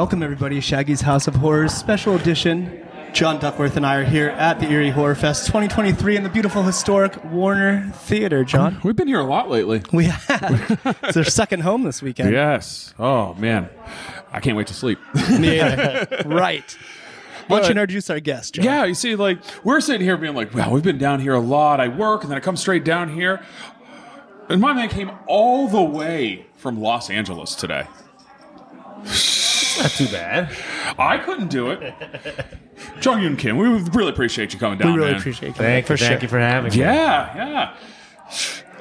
Welcome, everybody. Shaggy's House of Horrors special edition. John Duckworth and I are here at the Erie Horror Fest 2023 in the beautiful historic Warner Theater. John, We've been here a lot lately. we have it's our second home this weekend. Yes. Oh man, I can't wait to sleep. Yeah. right. Why don't you introduce our guest, John? yeah, you see, like we're sitting here being like, "Wow, we've been down here a lot. I work, and then I come straight down here." And my man came all the way from Los Angeles today. Not too bad. I couldn't do it. Jungyoon Kim, we really appreciate you coming down. We really man. appreciate it. Thank for you. Thank sure. you for having me. Yeah, yeah.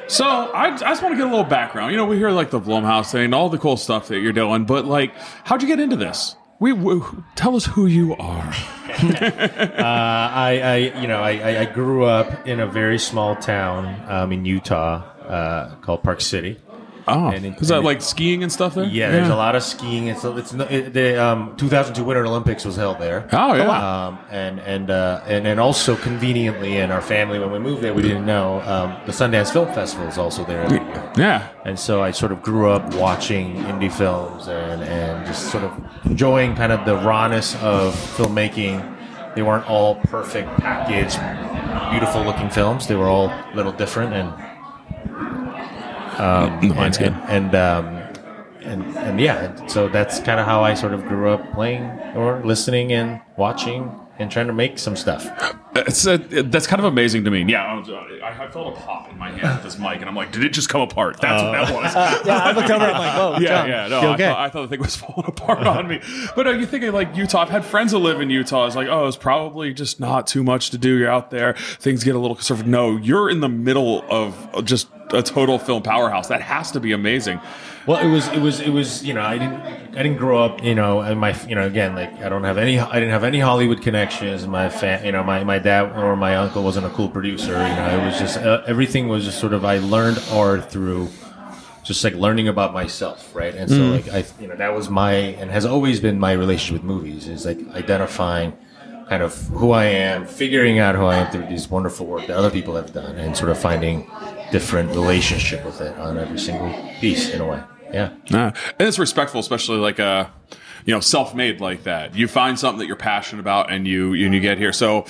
So I, I just want to get a little background. You know, we hear like the Blumhouse thing, all the cool stuff that you're doing, but like, how'd you get into this? We, we tell us who you are. Uh, I, I, you know, I, I- I grew up in a very small town um, in Utah uh, called Park City. Oh, And it- is that like skiing and stuff there? Yeah, there's a lot of skiing. It's, it's it, the um, 2002 Winter Olympics was held there. Oh yeah. Um, and and uh, and and also conveniently in our family when we moved there, we didn't know um, the Sundance Film Festival is also there. yeah. And so I sort of grew up watching indie films and, and just sort of enjoying kind of the rawness of filmmaking. They weren't all perfect packaged, beautiful looking films. They were all a little different and um, Mine's and, good. and, and, um, and and yeah, so that's kind of how I sort of grew up playing or listening and watching and trying to make some stuff. It's uh that's kind of amazing to me. Yeah, I, uh, I, I felt a pop in my hand with this mic, and I'm like, did it just come apart? That's what that was. Yeah, I looked over. I'm like, whoa, yeah, John, yeah. No, I, okay? thought, I thought the thing was falling apart on me. But uh, you think of like Utah. I've had friends that live in Utah. It's like, oh, it's probably just not too much to do. You're out there. Things get a little conservative. No, you're in the middle of just a total film powerhouse. That has to be amazing. Well, it was, it was, it was. You know, I didn't, I didn't grow up. You know, and my, you know, again, like I don't have any, I didn't have any Hollywood connections. My fa- you know, my my dad or my uncle wasn't a cool producer. You know, it was just uh, everything was just sort of. I learned art through just like learning about myself, right? And so, like, I, you know, that was my and has always been my relationship with movies is like identifying kind of who I am, figuring out who I am through this wonderful work that other people have done, and sort of finding different relationship with it on every single piece in a way. Yeah. And it's respectful, especially like uh you know, self-made like that. You find something that you're passionate about, and you and you get here. So,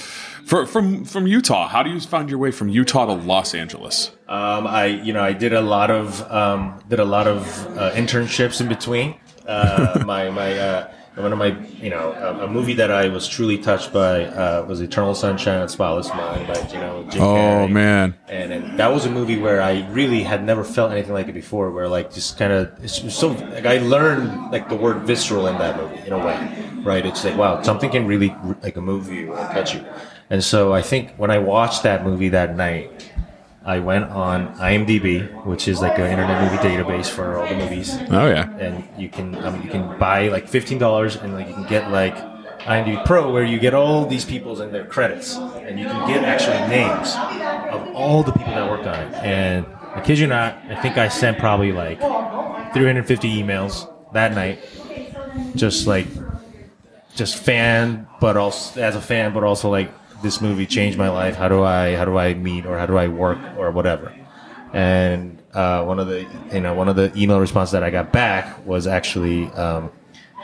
for, from from Utah, how do you find your way from Utah to Los Angeles? Um, I, you know, I did a lot of um, did a lot of uh, internships in between. Uh, my my uh, one of my you know a, a movie that I was truly touched by uh, was Eternal Sunshine of the Spotless Mind by you know Jim Oh Carrey. man, And, and that was a movie where I really had never felt anything like it before. Where like just kind of it's so like I learned like the word visceral in that movie in a way, right? It's like wow, something can really like a move you and touch you. And so I think when I watched that movie that night, I went on IMDb, which is like an internet movie database for all the movies, oh yeah, and you can um, you can buy like fifteen dollars, and like you can get like IMDb Pro, where you get all these people's and their credits, and you can get actually names of all the people that worked on it. And I kid you not, I think I sent probably like 350 emails that night, just like just fan, but also as a fan, but also like this movie changed my life. How do I how do I meet or how do I work or whatever? And uh, one of the you know one of the email responses that I got back was actually um,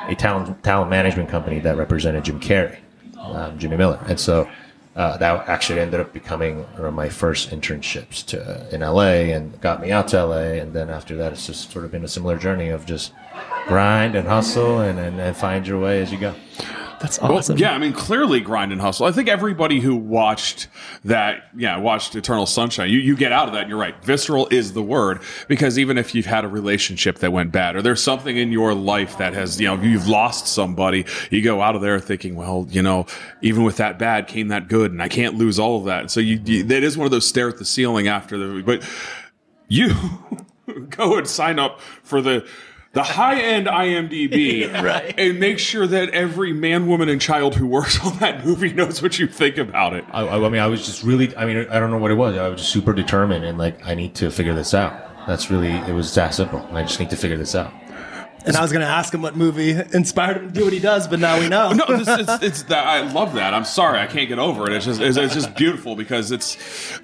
a talent talent management company that represented Jim Carrey, um, Jimmy Miller, and so. Uh, that actually ended up becoming one of my first internships to in LA and got me out to LA. And then after that, it's just sort of been a similar journey of just grind and hustle and, and, and find your way as you go. That's well, awesome. yeah. I mean, clearly grind and hustle. I think everybody who watched that, yeah, watched Eternal Sunshine, you you get out of that. and You're right. Visceral is the word because even if you've had a relationship that went bad, or there's something in your life that has, you know, you've lost somebody, you go out of there thinking, well, you know, even with that bad came that good, and I can't lose all of that. So you, you that is one of those stare at the ceiling after the, but you go and sign up for the the high end IMDb Right. and make sure that every man, woman, and child who works on that movie knows what you think about it. I, I I mean, I was just really, I mean, I don't know what it was. I was just super determined and like, I need to figure this out. That's really, it was that simple. I just need to figure this out. And I was going to ask him what movie inspired him to do what he does, but now we know. no, this, it's, it's that I love that. I'm sorry, I can't get over it. It's just it's, it's just beautiful because it's.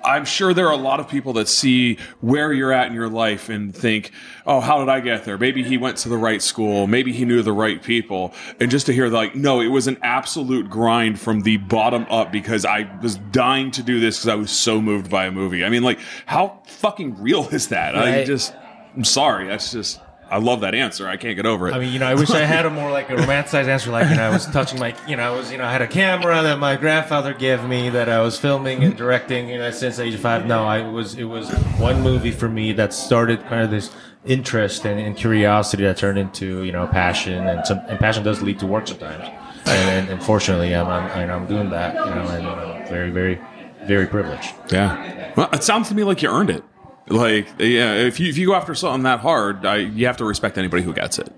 I'm sure there are a lot of people that see where you're at in your life and think, "Oh, how did I get there?" Maybe he went to the right school, maybe he knew the right people, and just to hear like, no, it was an absolute grind from the bottom up because I was dying to do this because I was so moved by a movie. I mean, like, how fucking real is that? I just, I'm sorry. That's just. I love that answer. I can't get over it. I mean, you know, I wish I had a more like a romanticized answer. Like, you know, I was touching my, you know, I was, you know, I had a camera that my grandfather gave me that I was filming and directing, you know, since age five. No, I was, it was one movie for me that started kind of this interest and, and curiosity that turned into, you know, passion, and some, and passion does lead to work sometimes. And, and, fortunately, I'm, I'm, you know, I'm doing that, you know, and I'm very, very, very privileged. Yeah. Well, it sounds to me like you earned it. Like, yeah, if you if you go after something that hard, I, you have to respect anybody who gets it.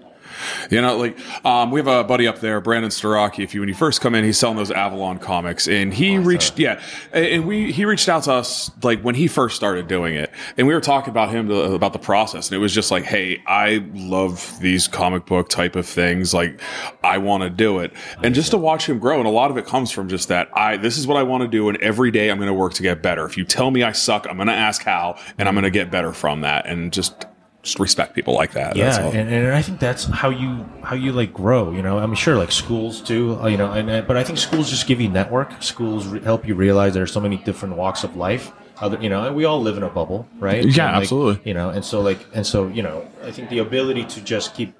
You know, like um, we have a buddy up there, Brandon Starocki. If you when you first come in, he's selling those Avalon comics, and he reached yeah, and we he reached out to us like when he first started doing it, and we were talking about him to, about the process, and it was just like, hey, I love these comic book type of things, like I want to do it, and just to watch him grow, and a lot of it comes from just that I this is what I want to do, and every day I'm going to work to get better. If you tell me I suck, I'm going to ask how, and I'm going to get better from that, and just. Just respect people like that. Yeah and, and i think that's how you how you like grow you know? I mean sure like schools too uh, you know and, and but i think schools just give you network. Schools re- help you realize there's so many different walks of life. Other you know and we all live in a bubble right? Yeah, like, absolutely. you know and so like and so you know i think the ability to just keep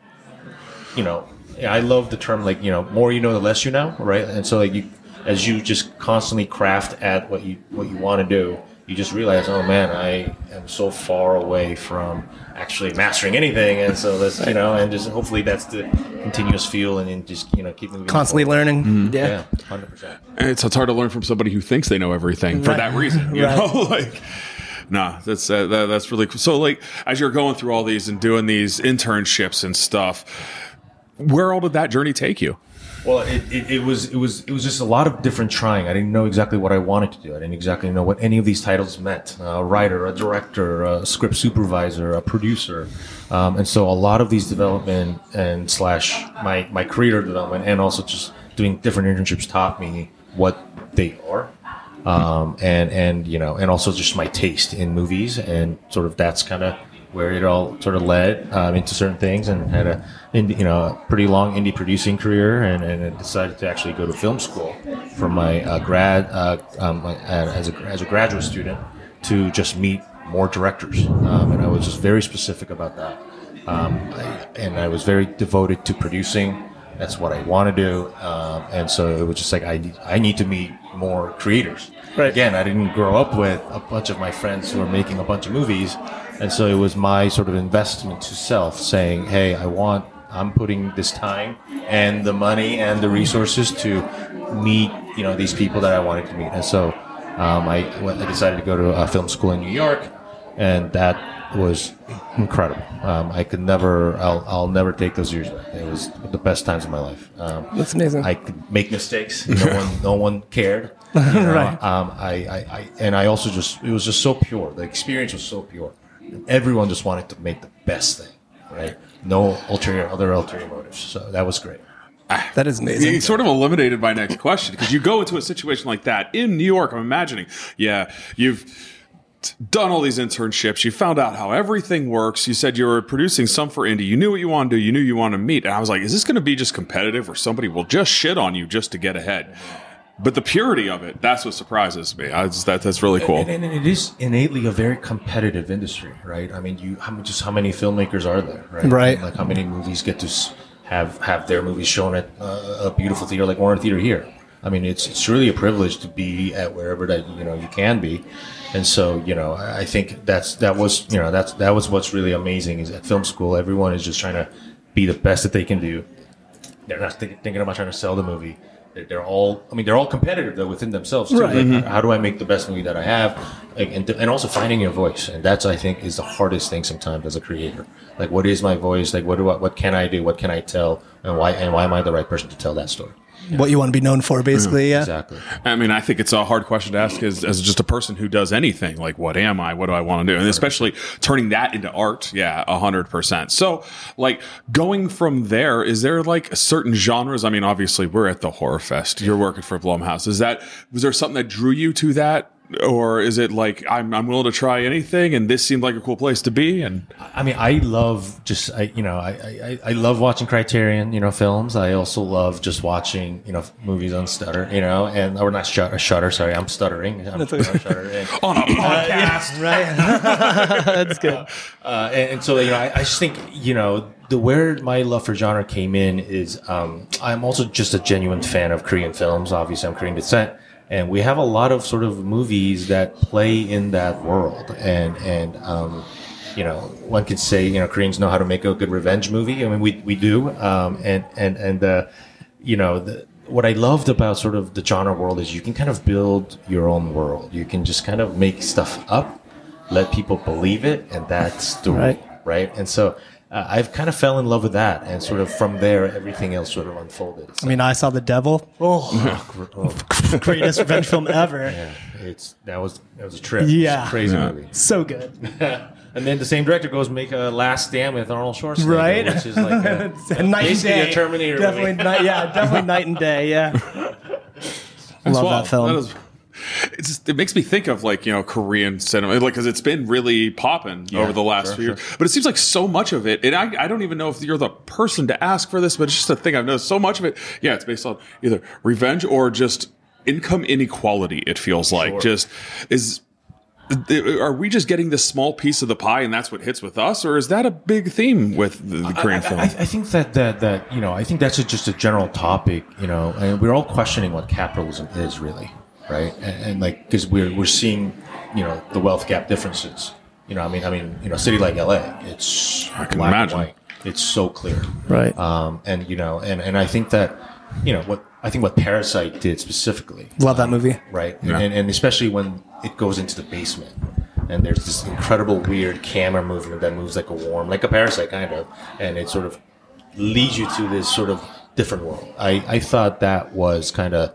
you know i love the term like you know more you know the less you know right? And so like you as you just constantly craft at what you what you want to do you just realize oh man i am so far away from actually mastering anything and so that's you know and just hopefully that's the continuous feel and then just you know keep moving Constantly forward. learning. yeah 100% And it's, it's hard to learn from somebody who thinks they know everything for that reason. You Right. know, like, nah, that's uh, that, that's really cool. So, like, as you're going through all these and doing these internships and stuff, where all did that journey take you? Well, it, it, it was it was it was just a lot of different trying. I didn't know exactly what I wanted to do. I didn't exactly know what any of these titles meant. a writer, a director, a script supervisor, a producer, um, and so a lot of these development and slash my my creator development and also just doing different internships taught me what they are. Um, and and you know and also just my taste in movies and sort of that's kind of where it all sort of led um, into certain things and had a you know a pretty long indie producing career and, and decided to actually go to film school for my uh, grad uh, um, uh, as a as a graduate student to just meet more directors. Um, and I was just very specific about that. Um, I, and I was very devoted to producing. That's what I want to do. Um, and so it was just like I need, I need to meet more creators. Right. again I didn't grow up with a bunch of my friends who are making a bunch of movies and so it was my sort of investment to self saying, hey, I want, I'm putting this time and the money and the resources to meet, you know, these people that I wanted to meet. And so um, I, went- I decided to go to a film school in New York, and that was incredible. Um, I could never, I'll, I'll never take those years back. It was the best times of my life. Um, That's amazing. I could make mistakes. No one, no one cared. You know, Right. Um, I, I, I, and I also just, it was just so pure. The experience was so pure. Everyone just wanted to make the best thing, right? No ulterior, other ulterior motives. So that was great. Ah, that is amazing. You sort of eliminated my next question because you go into a situation like that in New York. I'm imagining, yeah, you've done all these internships. You found out how everything works. You said you were producing some for indie. You knew what you wanted to do. You knew you wanted to meet. And I was like, is this going to be just competitive or somebody will just shit on you just to get ahead? But the purity of it, that's what surprises me. I just, that, that's really cool. And, and it is innately a very competitive industry, right? I mean, you how, many- just how many filmmakers are there, right? Right. Like how many movies get to have have their movies shown at uh, a beautiful theater like Warner Theater here? I mean, it's it's really a privilege to be at wherever that you know you can be, and so you know I I think that's that was you know that's that was what's really amazing is at film school everyone is just trying to be the best that they can do. They're not think, thinking about trying to sell the movie. They're, they're all. I mean, they're all competitive though within themselves too. Right. Like, mm-hmm. how do I make the best movie that I have, like, and and also finding your voice, and that's I think is the hardest thing sometimes as a creator. Like, what is my voice? Like, what do I, what can I do? What can I tell? And why and why am I the right person to tell that story? What you want to be known for, basically. Yeah. Exactly. I mean, I think it's a hard question to ask as, as just a person who does anything. Like, what am I? What do I want to do? And especially turning that into art. Yeah, a hundred percent. So, like, going from there, is there like certain genres? I mean, obviously, we're at the horror fest. You're working for Blumhouse. Is that was there something that drew you to that? Or is it like I'm, I'm willing to try anything, and this seemed like a cool place to be? And I mean, I love just I, you know, I, I I love watching Criterion, you know, films. I also love just watching, you know, movies on Stutter, you know, and or not Shutter, Shutter. Sorry, I'm stuttering. I'm Shutter. And, on a podcast, Right. That's good. uh, and, and so you know, I, I just think you know the where my love for genre came in is um, I'm also just a genuine fan of Korean films. Obviously, I'm Korean descent, and we have a lot of sort of movies that play in that world, and and um, you know, one could say you know Koreans know how to make a good revenge movie. I mean, we we do, um, and and and uh, you know the. What I loved about sort of the genre world is you can kind of build your own world. You can just kind of make stuff up, let people believe it, and that's the Right. right? And so uh, I've kind of fell in love with that, and sort of from there, everything else sort of unfolded. I mean, I saw The Devil. Oh, Oh, greatest revenge film ever. yeah, it's that was that was a trip. Yeah. It's a crazy Yeah. movie. So good. And then the same director goes make a Last Stand with Arnold Schwarzenegger, Right? Which is like a, a night and day. a Terminator Definitely, movie. night, yeah, definitely night and day. Yeah. Love Wow, that film. is- it's just, it makes me think of like you know Korean cinema, like because it's been really popping over the last sure, few years. But it seems like so much of it, and I, I don't even know if you're the person to ask for this, but it's just a thing I've noticed. So much of it, yeah, it's based on either revenge or just income inequality. It feels like Sure. just is. Are we just getting this small piece of the pie, and that's what hits with us, or is that a big theme with the, Korean I, film? I, I think that, that that you know I think that's a, just a general topic you know and we're all questioning what capitalism is really right and, and like because we're we're seeing you know the wealth gap differences you know I mean I mean you know a city like LA it's I can black imagine. and white it's so clear Right. um, and you know and and I think that you know what I think what Parasite did specifically Love that movie. right? Yeah. And, and especially when it goes into the basement, and there's this incredible weird camera movement that moves like a worm, like a parasite kind of, and it sort of leads you to this sort of different world. I, I thought that was kind of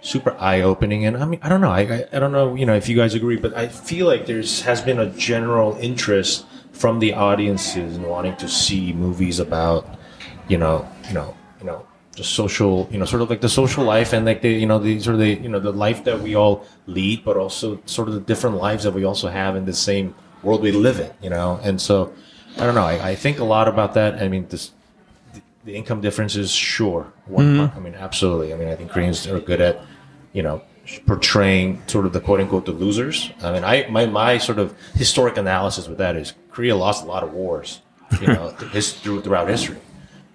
super eye opening, and I mean I don't know I, I I don't know you know if you guys agree, but I feel like there's has been a general interest from the audiences in wanting to see movies about you know you know you know the social you know sort of like the social life and like the you know the sort of the you know the life that we all lead but also sort of the different lives that we also have in the same world we live in you know? And so i don't know i, I think a lot about that. I mean this the, income differences sure one mm-hmm. i mean absolutely. I mean i think koreans are good at you know portraying sort of the quote unquote the losers. I mean i my, my sort of historic analysis with that is korea lost a lot of wars you know his, through, throughout history.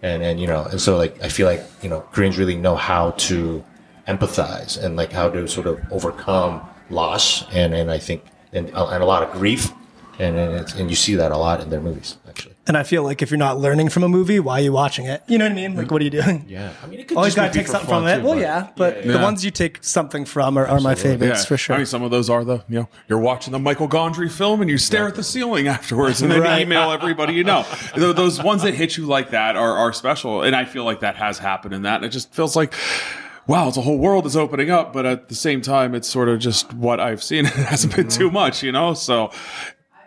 And and you know and so like i feel like you know koreans really know how to empathize and like how to sort of overcome loss and and i think and, and a lot of grief. And and, it's, and you see that a lot in their movies actually And I feel like if you're not learning from a movie, why are you watching it? You know what I mean? Like, what are you doing? yeah i mean it could Always just got to be take for something fun from it. too, well, yeah, but the Yeah. ones you take something from are, are my favorites for sure. I mean, some of those are the you know you're watching the Michael Gondry film and you stare at the ceiling afterwards and then Right. email everybody you know. Those ones that hit you like that are are special, and I feel like that has happened in that. And it just feels like. Wow, it's a whole world is opening up, but at the same time, it's sort of just what I've seen. It hasn't been mm-hmm. too much, you know. So,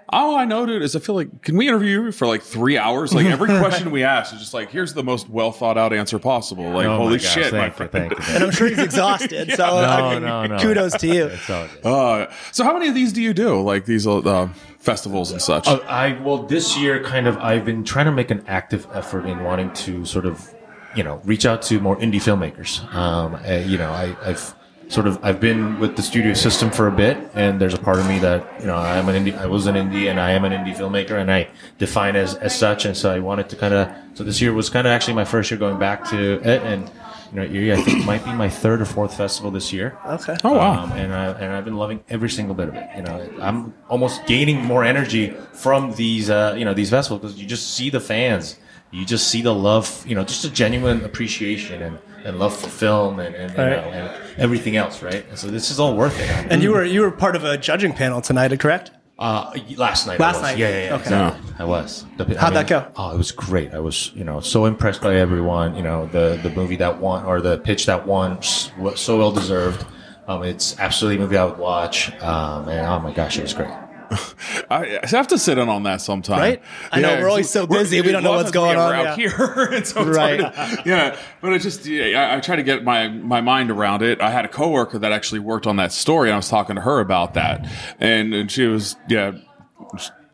all I know, dude, is I feel like can we interview you for like three hours? Like every question we ask is just like, here's the most well thought out answer possible. Like, Oh holy gosh, shit, my thank you, friend. thank you. and I'm sure he's exhausted. So I mean, no, no. kudos to you. It's all good. Uh, so how many of these do you do? Like these uh, festivals and such? Uh, I well this year kind of I've been trying to make an active effort in wanting to sort of you know reach out to more indie filmmakers. Um, uh, you know I, I've sort of I've been with the studio system for a bit, and there's a part of me that you know I'm an indie. I was an indie, and I am an indie filmmaker, and I define as as such. And so I wanted to kind of so this year was kind of actually my first year going back to it, and you know Erie I think might be my third or fourth festival this year. Okay. oh wow. Um, and I and I've been loving every single bit of it. You know, I'm almost gaining more energy from these uh, you know these festivals because you just see the fans, you just see the love, you know, just a genuine appreciation and, and love for film and and, you know, and everything else, right? And so this is all worth it. And you were you were part of a judging panel tonight, correct? Uh, last night. Last I was. night. Yeah, yeah, yeah. Okay. Exactly. I was. The- How'd that go? Oh, it was great. I was, you know, so impressed by everyone. You know, the the movie that won or the pitch that won was so well deserved. Um, it's absolutely a movie I would watch. Um, and oh my gosh, it was great. I, I have to sit in on that sometime. Right? I know, we're always so busy, we don't know what's going on, out yeah. here. so Right. to- yeah, but it just yeah, I, I try to get my my mind around it. I had a coworker that actually worked on that story, and I was talking to her about that, and, and she was yeah.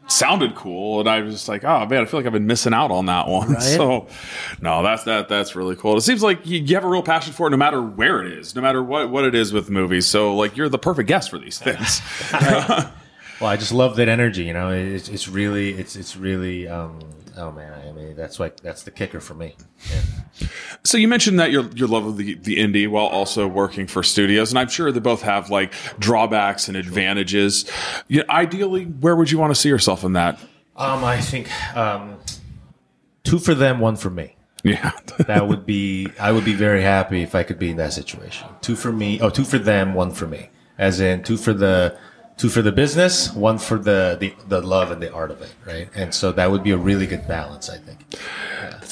Sounded cool, and I was just like, "Oh man, I feel like I've been missing out on that one." Right. So, no, that's that. That's really cool. It seems like you, you have a real passion for it, no matter where it is, no matter what what it is with movies. So, like, you're the perfect guest for these things. Well, I just love that energy. You know, it's it's really it's it's really. Um, oh man, I mean that's like that's the kicker for me. Yeah. So you mentioned that your your love of the the indie while also working for studios, and I'm sure they both have like drawbacks and advantages. Yeah, ideally, where would you want to see yourself in that? Um, I think um, two for them, one for me. Yeah, That would be. I would be very happy if I could be in that situation. Two for me. Oh, two for them, one for me. As in two for the two for the business, one for the the, the love and the art of it, right? And so that would be a really good balance, I think.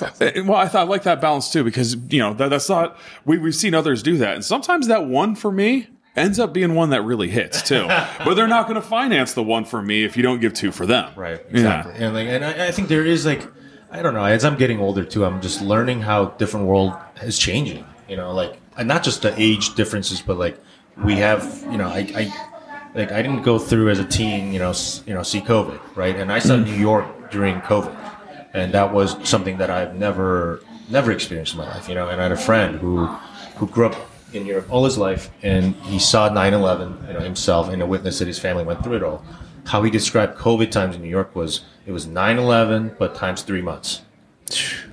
Uh, well, I I like that balance too because you know that, that's not we we've seen others do that, and sometimes that one for me ends up being one that really hits too. but they're not going to finance the one for me if you don't give two for them. Right. Yeah. Exactly. And like, and I, I think there is like, I don't know. As I'm getting older too, I'm just learning how different world is changing. You know, like, and not just the age differences, but like we have. You know, I, I like I didn't go through as a teen. You know, you know, see COVID, right? And I saw mm. New York during COVID, and that was something that I've never never experienced in my life. You know, and I had a friend who who grew up in Europe all his life, and he saw 9/11, you know, himself, and witnessed that his family went through it all. How he described COVID times in New York was it was 9/11, but times three months.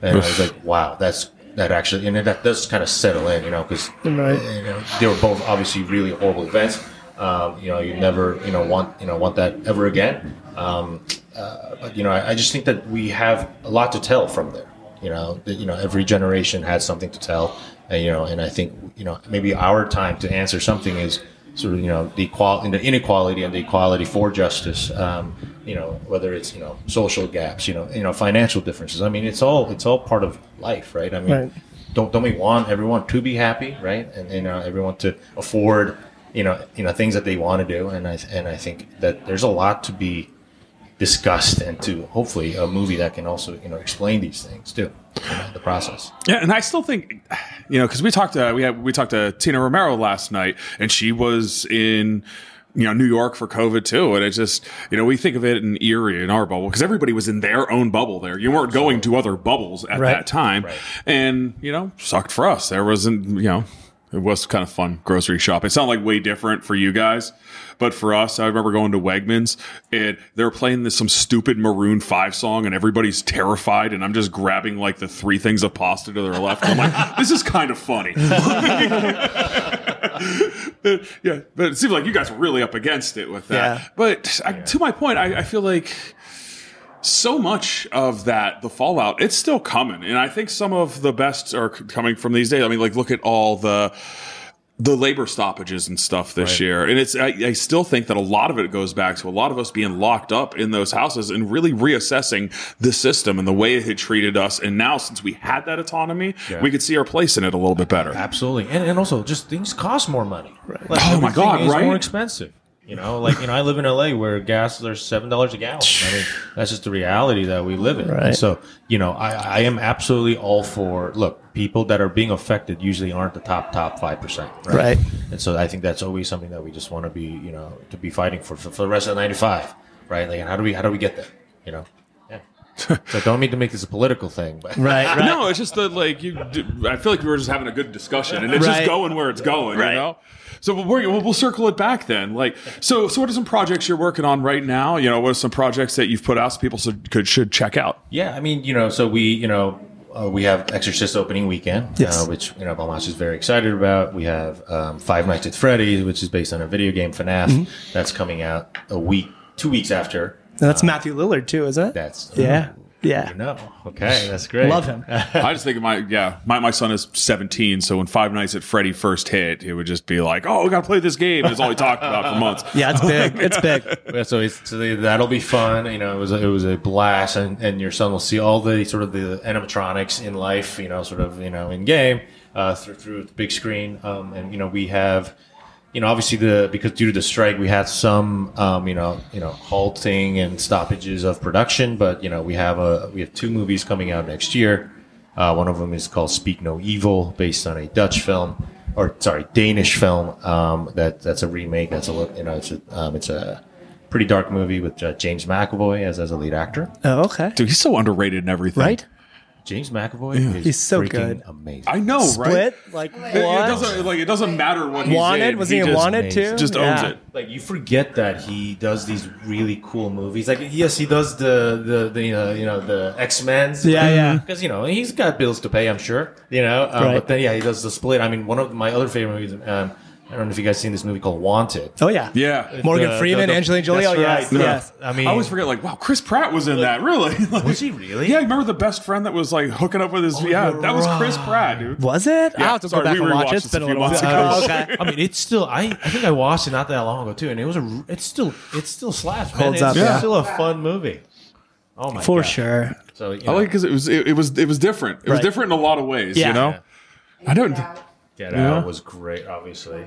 And I was like, wow, that's that actually, and that does kind of settle in, you know, because Right. you know they were both obviously really horrible events. Um, you know, you never, you know, want you know want that ever again. Um, uh, but you know, I, I just think that we have a lot to tell from there. You know, that, you know, every generation has something to tell, and you know, and I think you know maybe our time to answer something is sort of you know the equality, the inequality, and the equality for justice. Um, you know, whether it's you know social gaps, you know, you know, financial differences. I mean, it's all it's all part of life, right? I mean, Right. don't don't we want everyone to be happy, right? And you know, everyone to afford, you know, you know things that they want to do. And I and I think that there's a lot to be discussed, and to hopefully a movie that can also you know explain these things too, you know, the process. Yeah, and I still think, you know, because we talked to we had we talked to Tina Romero last night, and she was in. You know, New York for COVID too, and it's just you know we think of it in Erie in our bubble because everybody was in their own bubble there. You weren't going to other bubbles at Right. that time, Right. and you know sucked for us. There wasn't you know it was kind of fun grocery shopping. It sounded like way different for you guys, but for us, I remember going to Wegmans and they were playing this some stupid Maroon Five song, and everybody's terrified, and I'm just grabbing like the three things of pasta to their left. I'm like, this is kind of funny. yeah, but it seems like you guys were really up against it with that. Yeah. But I, to my point, I, I feel like so much of that, the fallout, it's still coming. And I think some of the best are c- coming from these days. I mean, like, look at all the the labor stoppages and stuff this year. And it's I, I still think that a lot of it goes back to a lot of us being locked up in those houses and really reassessing the system and the way it had treated us. And now since we had that autonomy, Yeah. we could see our place in it a little bit better. Absolutely, and, and also just things cost more money. Right. Like, Oh my God, right? More expensive. You know, like you know, I live in LA where gas is seven dollars a gallon. I mean, that's just the reality that we live in. Right. So, you know, I, I am absolutely all for. Look, people that are being affected usually aren't the top top five percent. Right. And so, I think that's always something that we just want to be, you know, to be fighting for for, for the rest of the ninety five. Right. Like, how do we how do we get there? You know. Yeah. so don't mean to make this a political thing, but Right, right. No, it's just that like you. I feel like we were just having a good discussion, and it's Right. just going where it's going. Right. You know. So we're, we'll, we'll circle it back then. Like, so, so what are some projects you're working on right now? You know, what are some projects that you've put out so people should, could should check out? Yeah, I mean, you know, so we, you know, uh, we have Exorcist opening weekend, Yes. uh, which you know Balmash is very excited about. We have um, Five Nights at Freddy's, which is based on a video game FNAF, Mm-hmm. that's coming out a week, two weeks after. And that's Matthew Lillard too, isn't it? That's yeah. Ooh, Yeah. No. Okay, that's great. Love him. I just think my yeah, my, my son is 17, so when Five Nights at Freddy first hit, it would just be like, "Oh, we gotta play this game." That's all he talked about for months. Yeah, it's big. It's big. Yeah, so, it's, so they- that'll be fun. You know, it was a, it was a blast, and, and your son will see all the sort of the animatronics in life. You know, sort of you know in game uh, through through the big screen. Um, and you know, we have, you know, obviously the because due to the strike, we had some um, you know you know halting and stoppages of production. But you know, we have a we have two movies coming out next year. Uh, one of them is called Speak No Evil, based on a Dutch film, or sorry, Danish film. Um, that that's a remake. That's a li- you know it's a um, it's a pretty dark movie with uh, James McAvoy as as a lead actor. Oh, okay. Dude, he's so underrated and everything. Right? James McAvoy is He's so freaking good. amazing. I know, right? Split? Like It, it what? doesn't like it doesn't matter what he's Wanted? in. Was he, in just, Wanted amazing. too? Just owns Yeah. it. like you forget that he does these really cool movies. Like yes, he does the the, the uh, you know the X Men's. Yeah, yeah. Because you know he's got bills to pay, I'm sure. You know, um, Right. but then yeah, he does the split. I mean, one of my other favorite movies. Um, I don't know if you guys seen this movie called Wanted. Oh yeah. Yeah. Morgan The- Freeman, the- the- Angelina Jolie. Oh yes, right. yes. I mean, I always forget, like, wow, Chris Pratt was in that. Really? Like, was he really? Yeah, I remember the best friend that was like hooking up with his? Oh, yeah, you're that was Chris Pratt, dude. Was it? I'll have to sorry, go back we and watch rewatched it. It's this a been a few little months ago. Oh, okay. I mean, it's still. I I think I watched it not that long ago too, and it was a. It's still. It's still slaps. Man. Holds it's up, yeah. still a fun movie. Oh my For God. sure. So you I know, like because it was it, it was it was different. It was different in a lot of ways. Yeah. You know, I don't. Get Yeah. Out was great. Obviously.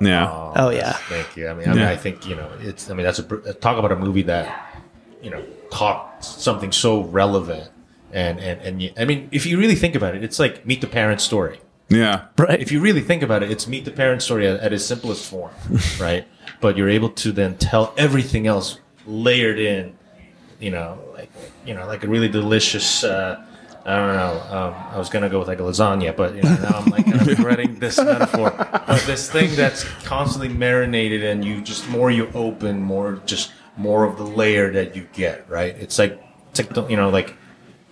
Yeah, Oh yeah. Thank you. I mean, I mean, Yeah. I think you know, it's. I mean, that's a talk about a movie that, you know, taught something so relevant, and and and I mean, if you really think about it, it's like Meet the Parents story. yeah. Right. If you really think about it, it's Meet the Parents story at, at its simplest form, right? But you're able to then tell everything else layered in, you know, like you know, like a really delicious. Uh, I don't know. Um, I was gonna go with like a lasagna, but you know, now I'm like kind of regretting this metaphor. But this thing that's constantly marinated, and you just more you open, more just more of the layer that you get. Right? It's like, it's like you know, like,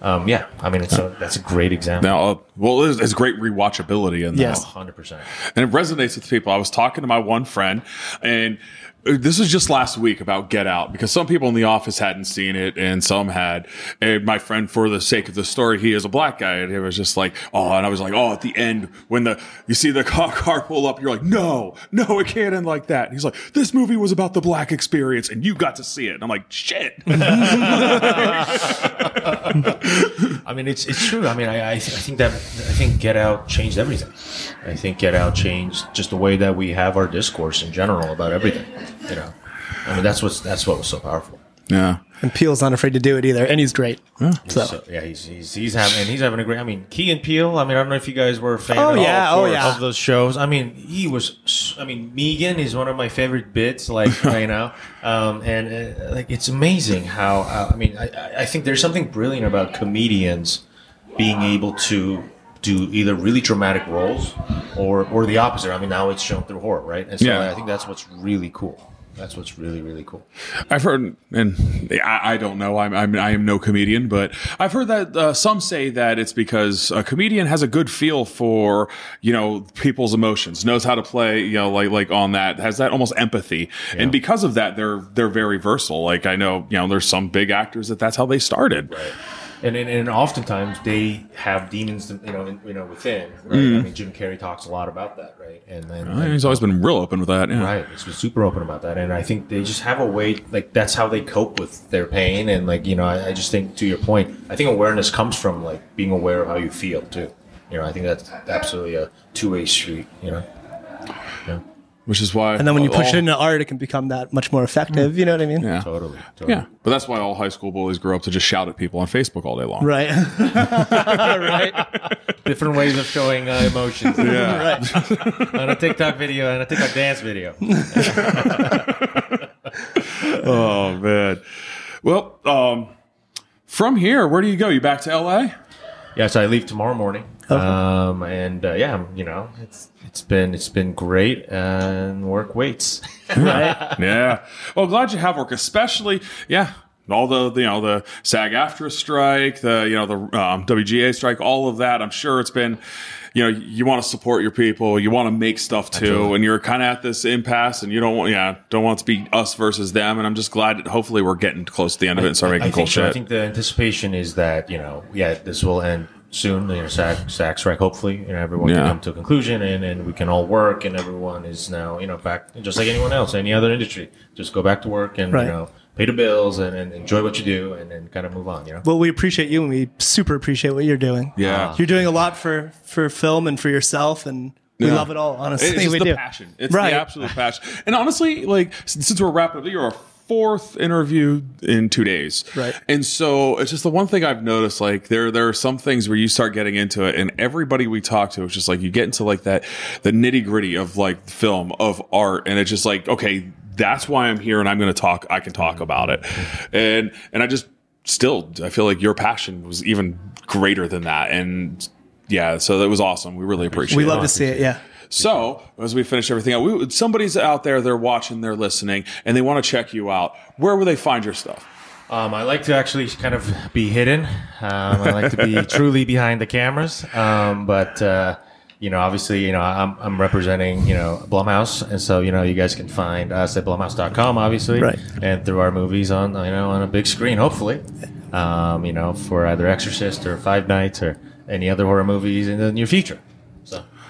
um, yeah. I mean, it's a, that's a great example. Now, uh, well, it's, there's great rewatchability in that. Yes. hundred percent. and it resonates with people. I was talking to my one friend, and uh, this was just last week about Get Out because some people in the office hadn't seen it and some had. And my friend, for the sake of the story, he is a black guy, and it was just like, oh, and I was like, oh, at the end when the you see the car, car pull up, you're like, no, no, it can't end like that. And he's like, this movie was about the black experience, and you got to see it. And I'm like, shit. I mean, it's it's true. I mean, I I, th- I think that I think Get Out changed everything. I think Get Out changed just the way that we have our discourse in general about everything. You know, I mean, that's what's that's what was so powerful. yeah. And Peele's not afraid to do it either, and he's great. So, So yeah, he's he's he's having and he's having a great. I mean, Key and Peele. I mean, I don't know if you guys were a fan. Oh, at all yeah, of oh, course, yeah. of those shows. I mean, he was. I mean, Meegan is one of my favorite bits. Like you know, um, and uh, like it's amazing how. Uh, I mean, I- I, I think there's something brilliant about comedians being able to do either really dramatic roles or or the opposite. I mean, now it's shown through horror, right? And so Yeah. I think that's what's really cool. That's what's really really cool. I've heard, and I, I don't know. I'm, I'm I am no comedian, but I've heard that uh, some say that it's because a comedian has a good feel for you know people's emotions, knows how to play you know like like on that, has that almost empathy, and because of that, they're they're very versatile. Like I know you know there's some big actors that that's how they started. And, and, and oftentimes they have demons, you know, in, you know, within. Right? Mm. I mean, Jim Carrey talks a lot about that, right? And then, He's always been real open with that. Yeah. right, he's been super open about that. And I think they just have a way, like that's how they cope with their pain. And like, you know, I, I just think to your point, I think awareness comes from like being aware of how you feel too. You know, I think that's absolutely a two way street. You know. Yeah. Which is why, and then when you push all- it into art, it can become that much more effective. You know what I mean? yeah. Totally. totally. Yeah, but that's why all high school bullies grow up to just shout at people on Facebook all day long. Right. right. Different ways of showing uh, emotions. Yeah. right. on a TikTok video and a TikTok dance video. Oh man. Well, um, from here, where do you go? You back to LA? Yeah, so I leave tomorrow morning. Um, and uh, yeah, you know, it's it's been it's been great, and work waits. Right. Yeah. Well, glad you have work, especially yeah. All the you know the SAG-AFTRA strike, the you know the um, WGA strike, all of that. I'm sure it's been you know, you want to support your people, you want to make stuff too, and you're kind of at this impasse, and you don't want, yeah, don't want to be us versus them. And I'm just glad that hopefully we're getting close to the end of it and start making I cool think so. I think the anticipation is that you know, yeah, this will end soon. You know, SAG, SAG strike. Hopefully, you know, everyone Yeah. can come to a conclusion, and, and we can all work, and everyone is now you know back just like anyone else, any other industry. Just go back to work and Right. you know pay the bills and, and enjoy what you do, and then kind of move on. You know. Well, we appreciate you, and we super appreciate what you're doing. Yeah. you're doing a lot for for film and for yourself, and we Yeah. love it all. Honestly, It's we the do. passion. It's Right. the absolute passion. And honestly, like s- since we're wrapping up, you're our fourth interview in two days. Right. And so it's just the one thing I've noticed. Like there, there are some things where you start getting into it, and everybody we talk to, it's just like you get into like that, the nitty gritty of like film of art, and it's just like okay, that's why I'm here, and I'm going to talk. I can talk about it, and and I just still I feel like your passion was even greater than that, and. Yeah, so that was awesome. We really appreciate We it. We love to see it. Yeah. So, as we finish everything out, we, somebody's out there, they're watching, they're listening, and they want to check you out. Where will they find your stuff? Um, I like to actually kind of be hidden. Um, I like to be truly behind the cameras. Um, but uh, you know, obviously, you know, I'm, I'm representing you know Blumhouse, and so you know, you guys can find us at Blumhouse.com, obviously, Right. and through our movies on you know on a big screen, hopefully. Um, you know, for either Exorcist or Five Nights or any other horror movies in the near future.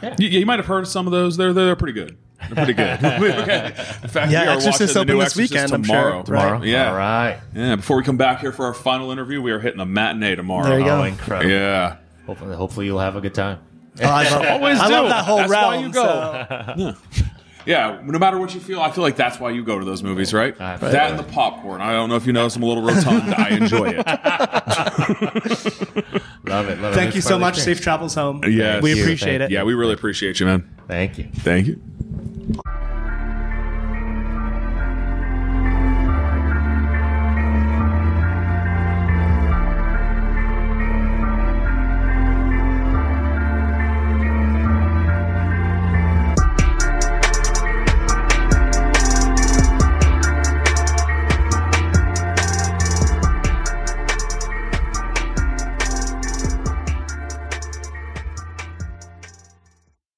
So yeah. You, you might have heard of some of those. They're they're pretty good. They're pretty good. okay. In fact, Yeah, we are Exorcist watching the new this Exorcist weekend, I'm sure. tomorrow. Right. Tomorrow, Yeah. All right. Yeah. Before we come back here for our final interview, we are hitting a matinee tomorrow. There you Oh, go. incredible. Yeah. Hopefully, hopefully, you'll have a good time. Oh, I love, Always I do. love that whole That's why you go. so- Yeah, no matter what you feel, I feel like that's why you go to those movies, right? Absolutely. That and the popcorn. I don't know if you notice I'm a little rotund. I enjoy it. Love it. Love it. Thank It's you so much. experience. Safe travels home. Yes. we appreciate Thank it. Yeah, we really appreciate you, man. Thank you. Thank you.